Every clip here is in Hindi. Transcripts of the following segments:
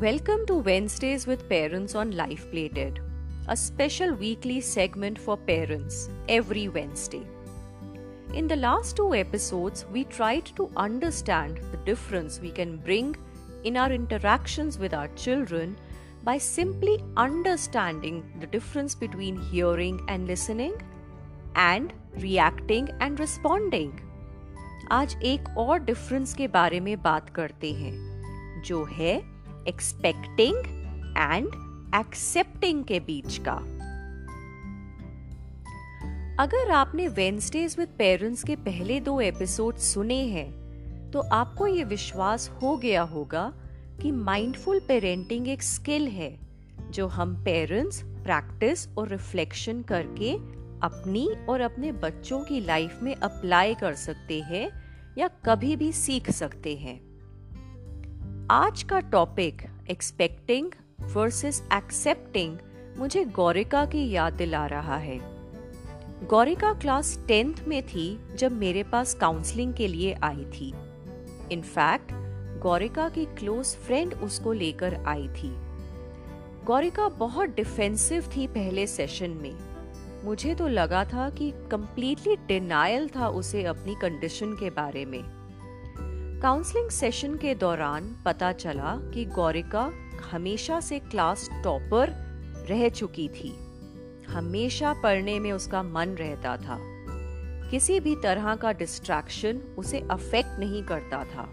Welcome to Wednesdays with Parents on Life Plated, a special weekly segment for parents every Wednesday. In the last two episodes, we tried to understand the difference we can bring in our interactions with our children by simply understanding the difference between hearing and listening and reacting and responding. आज एक और डिफरेंस के बारे में बात करते हैं जो है एक्सपेक्टिंग एंड एक्सेप्टिंग के बीच का। अगर आपने वेंसडेज विद पेरेंट्स के पहले दो एपिसोड सुने हैं तो आपको ये विश्वास हो गया होगा कि माइंडफुल पेरेंटिंग एक स्किल है, जो हम पेरेंट्स प्रैक्टिस और रिफ्लेक्शन करके अपनी और अपने बच्चों की लाइफ में अप्लाई कर सकते हैं या कभी भी सीख सकते हैं। आज का टॉपिक एक्सपेक्टिंग वर्सेस एक्सेप्टिंग मुझे गौरिका की याद दिला रहा है। गौरिका क्लास टेंथ में थी जब मेरे पास काउंसलिंग के लिए आई थी। इनफैक्ट गौरिका की क्लोज फ्रेंड उसको लेकर आई थी। गौरिका बहुत डिफेंसिव थी पहले सेशन में। मुझे तो लगा था कि कंप्लीटली डिनायल था उसे अपनी कंडीशन के बारे में। काउंसलिंग सेशन के दौरान पता चला कि गौरिका हमेशा से क्लास टॉपर रह चुकी थी। हमेशा पढ़ने में उसका मन रहता था। किसी भी तरह का डिस्ट्रैक्शन उसे अफेक्ट नहीं करता था।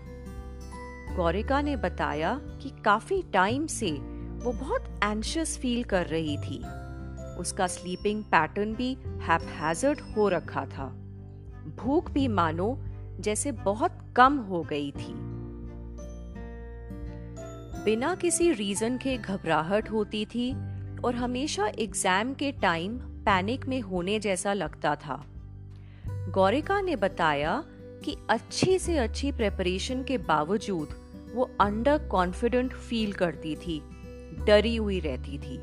गौरिका ने बताया कि काफ़ी टाइम से वो बहुत एंशियस फील कर रही थी। उसका स्लीपिंग पैटर्न भी हैपहैजर्ड हो रखा था। भूख भी मानो जैसे बहुत कम हो गई थी। बिना किसी रीजन के घबराहट होती थी और हमेशा एग्ज़ाम के टाइम पैनिक में होने जैसा लगता था। गौरिका ने बताया कि अच्छी से अच्छी प्रेपरेशन के बावजूद वो अंडर कॉन्फिडेंट फील करती थी, डरी हुई रहती थी।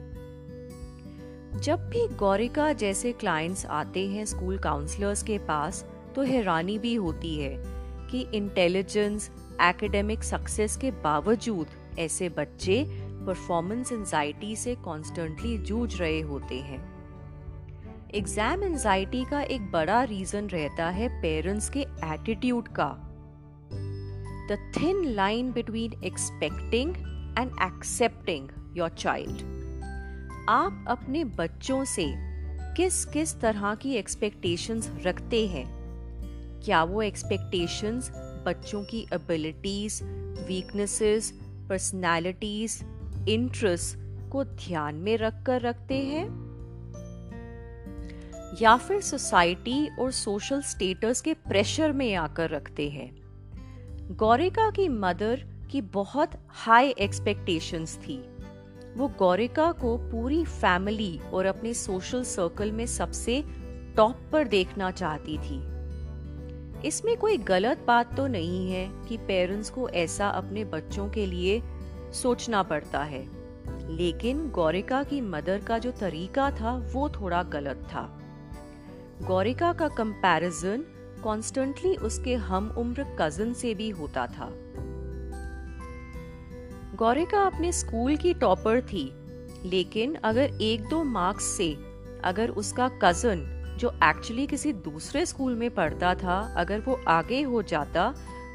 जब भी गौरिका जैसे क्लाइंट्स आते हैं स्कूल काउंसलर्स के पास तो हैरानी भी होती है कि इंटेलिजेंस एकेडमिक सक्सेस के बावजूद ऐसे बच्चे परफॉर्मेंस एंजाइटी से कॉन्स्टेंटली जूझ रहे होते हैं। एग्ज़ाम एंजाइटी का एक बड़ा रीजन रहता है पेरेंट्स के एटीट्यूड का। The thin line between expecting and accepting your child आप अपने बच्चों से किस किस तरह की एक्सपेक्टेशंस रखते हैं? क्या वो एक्सपेक्टेशंस बच्चों की एबिलिटीज वीकनेसेस पर्सनालिटीज इंटरेस्ट को ध्यान में रखकर रखते हैं? या फिर सोसाइटी और सोशल स्टेटस के प्रेशर में आकर रखते हैं? गौरिका की मदर की बहुत हाई एक्सपेक्टेशंस थी। वो गौरिका को पूरी फैमिली और अपने सोशल सर्कल में सबसे टॉप पर देखना चाहती थी। इसमें कोई गलत बात तो नहीं है कि पेरेंट्स को ऐसा अपने बच्चों के लिए सोचना पड़ता है। लेकिन गौरिका की मदर का जो तरीका था, वो थोड़ा गलत था। गौरिका का कंपैरिजन कॉन्स्टेंटली उसके हम उम्र कज़न से भी होता था। गौरिका अपने स्कूल की टॉपर थी, लेकिन अगर एक दो मार्क्स से अगर उसका कज़न जो एक्चुअली किसी दूसरे स्कूल में पढ़ता था, अगर वो आगे हो जाता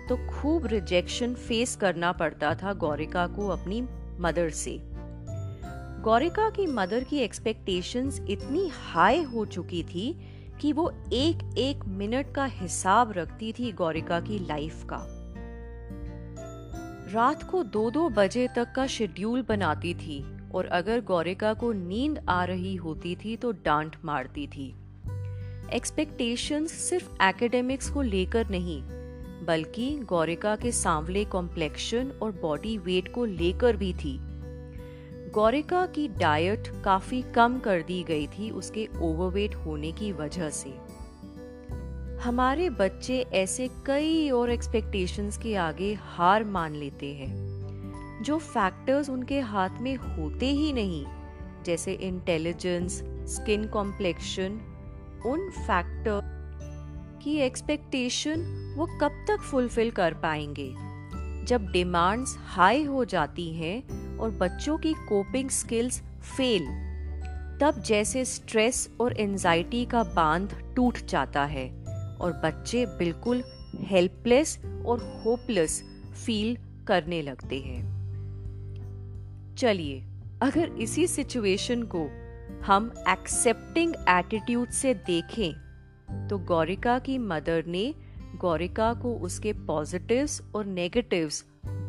तो खूब रिजेक्शन फेस करना पड़ता था गौरिका को अपनी मदर से। गौरिका की मदर की एक्सपेक्टेशंस इतनी हाई हो चुकी थी कि वो एक एक मिनट का हिसाब रखती थी गौरिका की लाइफ का। रात को दो दो बजे तक का शेड्यूल बनाती थी और अगर गौरिका को नींद आ रही होती थी तो डांट मारती थी। एक्सपेक्टेशंस सिर्फ़ एकेडमिक्स को लेकर नहीं, बल्कि गौरिका के सांवले कॉम्प्लेक्शन और बॉडी वेट को लेकर भी थी। गौरिका की डाइट काफ़ी कम कर दी गई थी उसके ओवरवेट होने की वजह से। हमारे बच्चे ऐसे कई और एक्सपेक्टेशंस के आगे हार मान लेते हैं, जो फैक्टर्स उनके हाथ में होते ही नहीं, जैसे इंटेलिजेंस स्किन कॉम्प्लेक्शन उन फैक्टर की एक्सपेक्टेशन वो कब तक फुलफिल कर पाएँगे? जब डिमांड्स हाई हो जाती हैं और बच्चों की कोपिंग स्किल्स फेल तब जैसे स्ट्रेस और एंजाइटी का बाँध टूट जाता है और बच्चे बिल्कुल हेल्पलेस और होपलेस फील करने लगते हैं। चलिए, अगर इसी सिचुएशन को हम एक्सेप्टिंग एटीट्यूड से देखें तो गौरिका की मदर ने गौरिका को उसके पॉजिटिव्स और नेगेटिव्स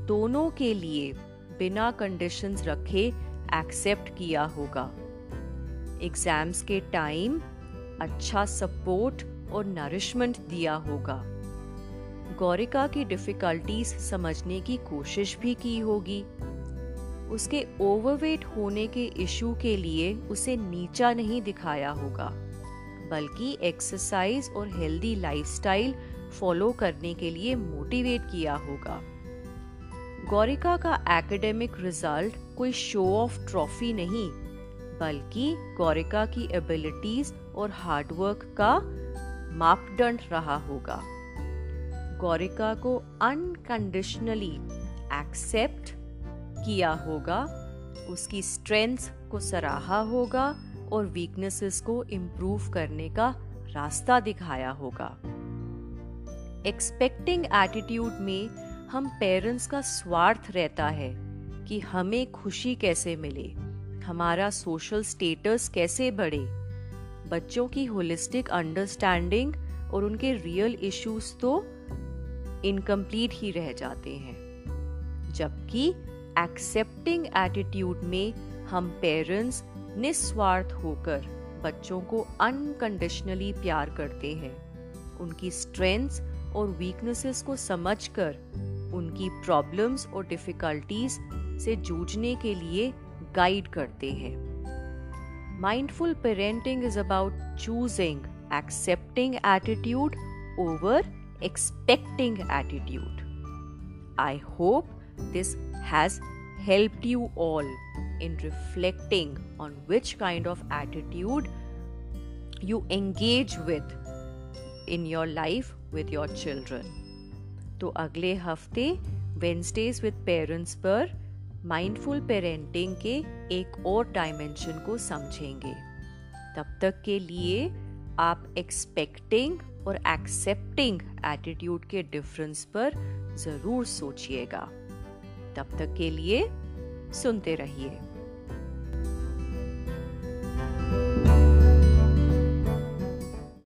दोनों के लिए बिना कंडीशंस रखे एक्सेप्ट किया होगा। एग्ज़ाम्स के टाइम अच्छा सपोर्ट और नरिशमेंट दिया होगा। गौरिका की डिफिकल्टीज समझने की कोशिश भी की होगी। उसके ओवरवेट होने के इशू के लिए उसे नीचा नहीं दिखाया होगा, बल्कि एक्सरसाइज और हेल्दी लाइफस्टाइल फॉलो करने के लिए मोटिवेट किया होगा। गौरिका का एकेडमिक रिज़ल्ट कोई शो ऑफ़ ट्रॉफी नहीं, बल्कि गौरिका की एबिलिटीज और हार्डवर्क का मापदंड रहा होगा। गौरिका को अनकंडीशनली एक्सेप्ट किया होगा, उसकी स्ट्रेंथ को सराहा होगा और वीकनेसेस को इम्प्रूव करने का रास्ता दिखाया होगा। एक्सपेक्टिंग एटीट्यूड में हम पेरेंट्स का स्वार्थ रहता है कि हमें खुशी कैसे मिले, हमारा सोशल स्टेटस कैसे बढ़े। बच्चों की होलिस्टिक अंडरस्टैंडिंग और उनके रियल इश्यूज़ तो इनकम्प्लीट ही रह जाते हैं, जबकि एक्सेप्टिंग एटीट्यूड में हम पेरेंट्स निस्वार्थ होकर बच्चों को अनकंडीशनली प्यार करते हैं। उनकी स्ट्रेंथ्स और वीकनेसेस को समझकर, उनकी प्रॉब्लम्स और डिफिकल्टीज से जूझने के लिए गाइड करते हैं। Mindful parenting is about choosing accepting attitude over expecting attitude I hope this has helped you all in reflecting on which kind of attitude you engage with in your life with your children. तो अगले हफ़्ते वेंसडेज विद पेरेंट्स पर माइंडफुल पेरेंटिंग के एक और डायमेंशन को समझेंगे तब तक के लिए आप एक्सपेक्टिंग और एक्सेप्टिंग एटीट्यूड के डिफरेंस पर ज़रूर सोचिएगा तब तक के लिए सुनते रहिए।